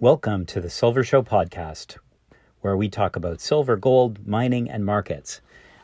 Welcome to the Silver Show podcast, where we talk about silver, gold, mining, and markets.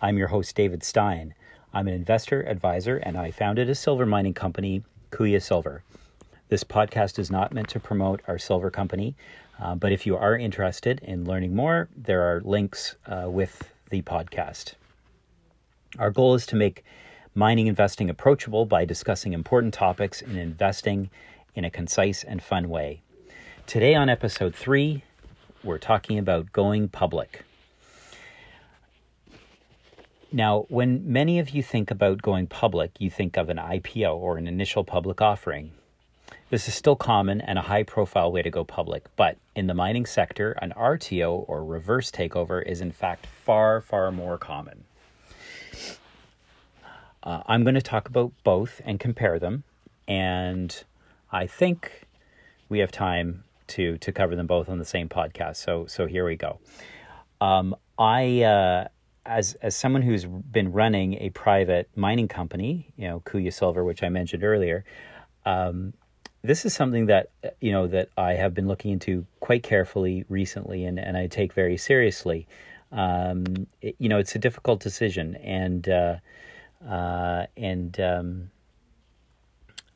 I'm your host, David Stein. I'm an investor, advisor, and I founded a silver mining company, Kuya Silver. This podcast is not meant to promote our silver company, uh, but if you are interested in learning more, there are links uh, with the podcast. Our goal is to make mining investing approachable by discussing important topics in investing in a concise and fun way. Today, on episode three, we're talking about going public. Now, when many of you think about going public, you think of an IPO or an initial public offering. This is still common and a high profile way to go public, but in the mining sector, an RTO or reverse takeover is in fact far, far more common. Uh, I'm going to talk about both and compare them, and I think we have time to to cover them both on the same podcast. So so here we go. Um, I uh, as as someone who's been running a private mining company, you know, Kuya Silver, which I mentioned earlier. Um, this is something that you know that I have been looking into quite carefully recently, and, and I take very seriously. Um, it, you know, it's a difficult decision, and uh, uh, and um,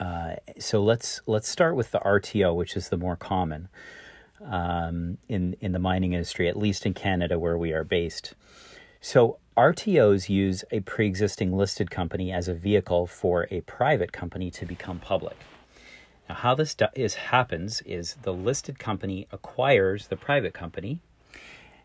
uh, so let's let's start with the RTO, which is the more common um, in in the mining industry, at least in Canada where we are based. So RTOs use a pre-existing listed company as a vehicle for a private company to become public. Now, how this is happens is the listed company acquires the private company.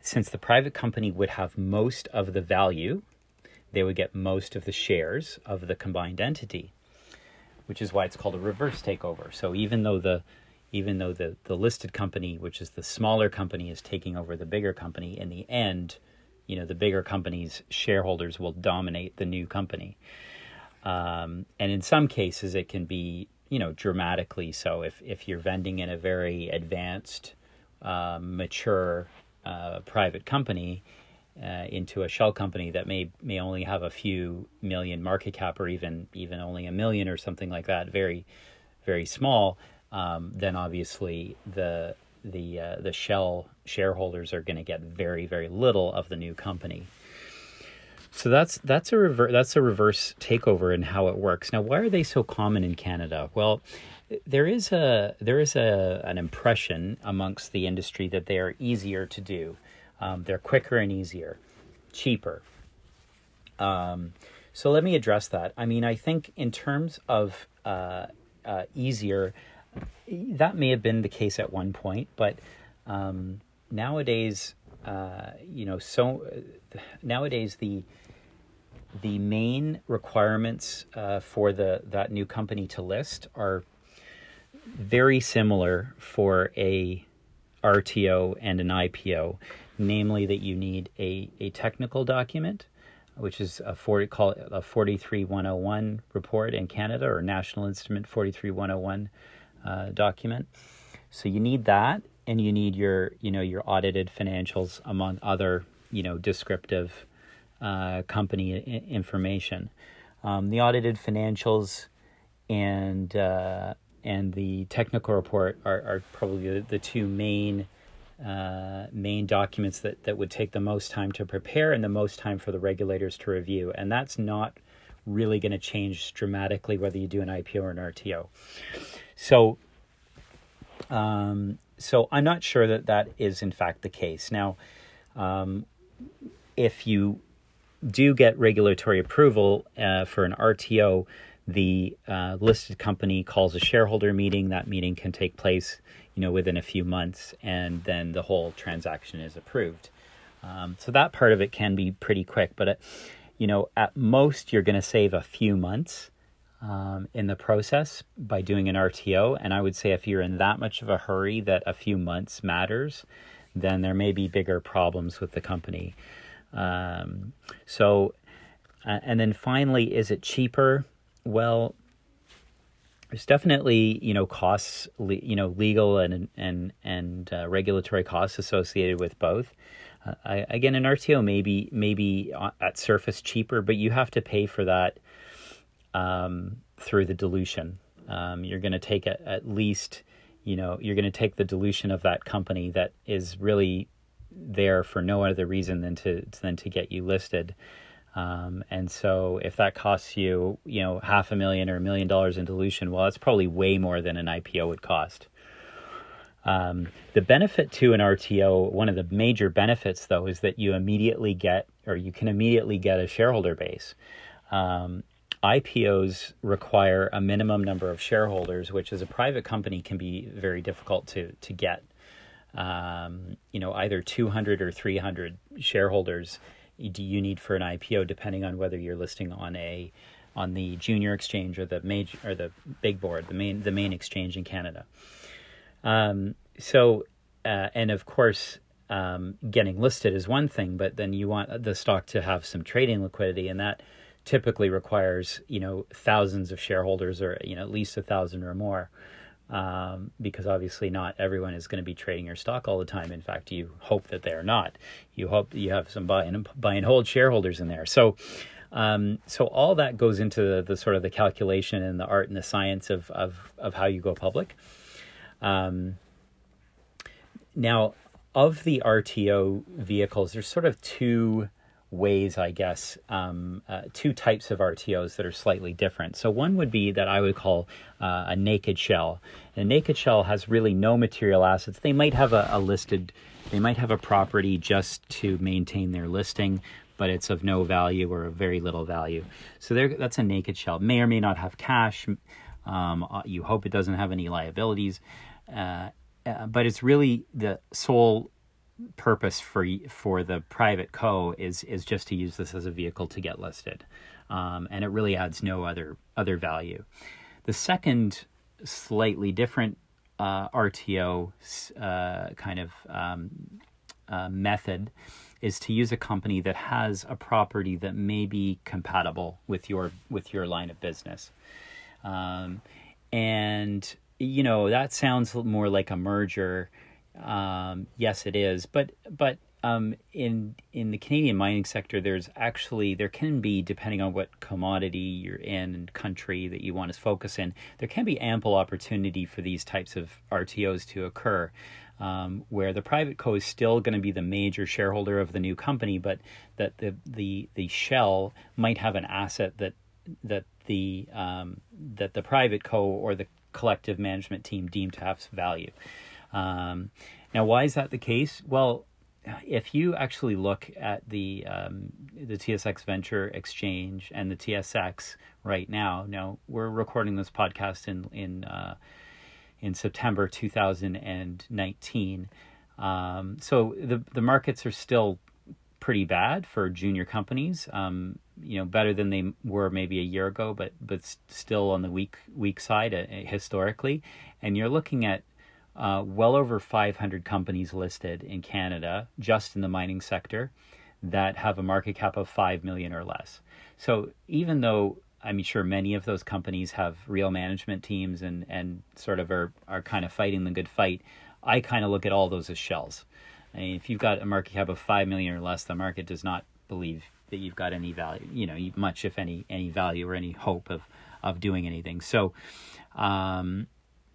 Since the private company would have most of the value, they would get most of the shares of the combined entity which is why it's called a reverse takeover. So even though the even though the, the listed company, which is the smaller company, is taking over the bigger company, in the end, you know, the bigger company's shareholders will dominate the new company. Um, and in some cases, it can be, you know, dramatically so. If, if you're vending in a very advanced, uh, mature uh, private company, uh, into a shell company that may may only have a few million market cap or even even only a million or something like that, very very small, um, then obviously the the uh, the shell shareholders are going to get very very little of the new company. So that's that's a reverse that's a reverse takeover in how it works. Now, why are they so common in Canada? Well, there is a there is a an impression amongst the industry that they are easier to do. Um, they're quicker and easier, cheaper. Um, so let me address that. I mean, I think in terms of uh, uh, easier, that may have been the case at one point, but um, nowadays, uh, you know, so nowadays the the main requirements uh, for the that new company to list are very similar for a RTO and an IPO namely that you need a, a technical document, which is a 40, call it a 43101 report in Canada or National Instrument 43101 uh, document. So you need that, and you need your you know your audited financials among other you know descriptive uh, company I- information. Um, the audited financials and uh, and the technical report are, are probably the, the two main uh, main documents that, that would take the most time to prepare and the most time for the regulators to review. And that's not really going to change dramatically whether you do an IPO or an RTO. So, um, so I'm not sure that that is in fact the case. Now, um, if you do get regulatory approval uh, for an RTO, the uh, listed company calls a shareholder meeting. That meeting can take place you know, within a few months, and then the whole transaction is approved. Um, so that part of it can be pretty quick, but it, you know, at most you're going to save a few months um, in the process by doing an RTO. And I would say if you're in that much of a hurry that a few months matters, then there may be bigger problems with the company. Um, so, uh, and then finally, is it cheaper? Well, there's definitely you know costs you know legal and and and uh, regulatory costs associated with both uh, I, again an rto maybe maybe at surface cheaper but you have to pay for that um, through the dilution um, you're going to take a, at least you know you're going to take the dilution of that company that is really there for no other reason than to than to get you listed. Um, and so if that costs you, you know, half a million or a million dollars in dilution, well, that's probably way more than an IPO would cost. Um, the benefit to an RTO, one of the major benefits though, is that you immediately get, or you can immediately get a shareholder base. Um, IPOs require a minimum number of shareholders, which as a private company can be very difficult to to get. Um, you know, either 200 or 300 shareholders do you need for an IPO, depending on whether you're listing on a on the junior exchange or the major or the big board, the main the main exchange in Canada. Um, so, uh, and of course, um, getting listed is one thing, but then you want the stock to have some trading liquidity, and that typically requires you know thousands of shareholders or you know at least a thousand or more um, because obviously not everyone is going to be trading your stock all the time. In fact, you hope that they are not. You hope you have some buy and buy and hold shareholders in there. So, um, so all that goes into the, the, sort of the calculation and the art and the science of of of how you go public. Um, now, of the RTO vehicles, there's sort of two ways, I guess, um, uh, two types of RTOs that are slightly different. So one would be that I would call uh, a naked shell. And a naked shell has really no material assets. They might have a, a listed, they might have a property just to maintain their listing, but it's of no value or very little value. So there, that's a naked shell. May or may not have cash. Um, uh, you hope it doesn't have any liabilities. Uh, uh, but it's really the sole purpose for for the private co is is just to use this as a vehicle to get listed, um, and it really adds no other other value. The second slightly different uh, RTO uh, kind of um, uh, method is to use a company that has a property that may be compatible with your with your line of business, um, and you know that sounds more like a merger um, yes, it is, but but um, in in the Canadian mining sector, there's actually there can be depending on what commodity you're in and country that you want to focus in, there can be ample opportunity for these types of RTOs to occur. Um, where the private co is still going to be the major shareholder of the new company, but that the the the shell might have an asset that that the um, that the private co or the collective management team deem to have value. Um, now, why is that the case? Well, if you actually look at the um, the TSX Venture Exchange and the TSX right now, now we're recording this podcast in in uh, in September 2019. Um, so the the markets are still pretty bad for junior companies. Um, you know, better than they were maybe a year ago, but but still on the weak weak side uh, historically. And you're looking at uh, well over 500 companies listed in Canada just in the mining sector that have a market cap of 5 million or less. So even though I'm sure many of those companies have real management teams and, and sort of are, are kind of fighting the good fight, I kind of look at all those as shells. I mean, if you've got a market cap of 5 million or less, the market does not believe that you've got any value, you know, much if any any value or any hope of of doing anything. So, um,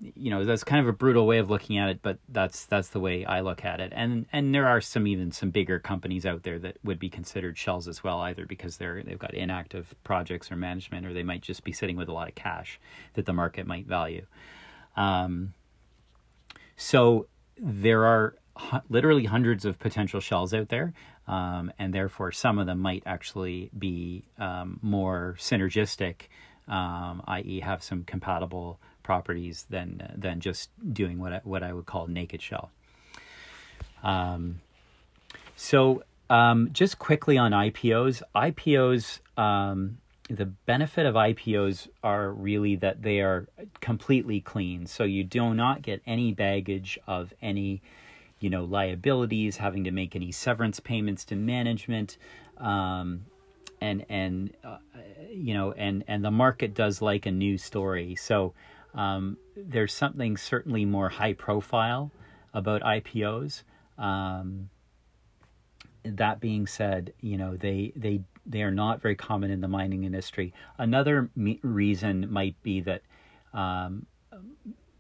you know that's kind of a brutal way of looking at it but that's that's the way i look at it. And and there are some even some bigger companies out there that would be considered shells as well either because they're they've got inactive projects or management or they might just be sitting with a lot of cash that the market might value. Um, so there are hu- literally hundreds of potential shells out there um, and therefore some of them might actually be um, more synergistic um, i.e have some compatible properties than than just doing what I, what I would call naked shell. Um, so um, just quickly on IPOs, IPOs. Um, the benefit of IPOs are really that they are completely clean. So you do not get any baggage of any, you know, liabilities, having to make any severance payments to management, um, and and uh, you know, and and the market does like a new story. So um, there's something certainly more high profile about IPOs. Um, that being said, you know they they they are not very common in the mining industry. Another me- reason might be that um,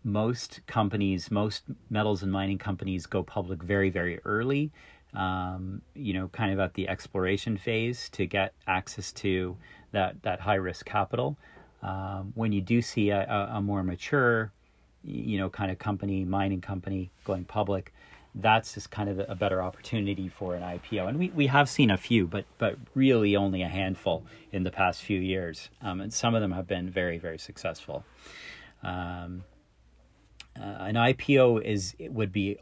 most companies, most metals and mining companies go public very, very early, um, you know, kind of at the exploration phase to get access to that, that high risk capital. Um, when you do see a, a, more mature, you know, kind of company, mining company going public, that's just kind of a better opportunity for an IPO. And we, we have seen a few, but but really only a handful in the past few years. Um, and some of them have been very, very successful. Um, uh, an IPO is would be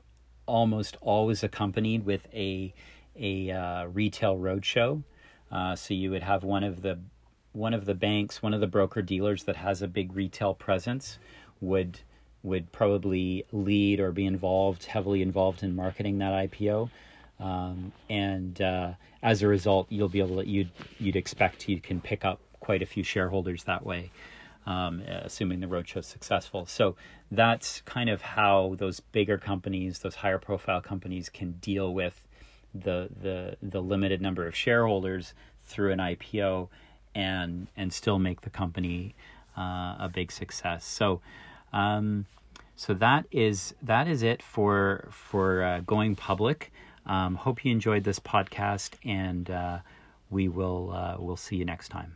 almost always accompanied with a a uh, retail roadshow. Uh, so you would have one of the one of the banks, one of the broker dealers that has a big retail presence, would would probably lead or be involved heavily involved in marketing that IPO. Um, and uh, as a result, you'll be able to you'd you'd expect you can pick up quite a few shareholders that way um, assuming the roadshow is successful. So that's kind of how those bigger companies, those higher profile companies, can deal with the the the limited number of shareholders through an IPO and and still make the company uh, a big success. So. Um, so that is that is it for for uh, going public. Um, hope you enjoyed this podcast, and uh, we will uh, we'll see you next time.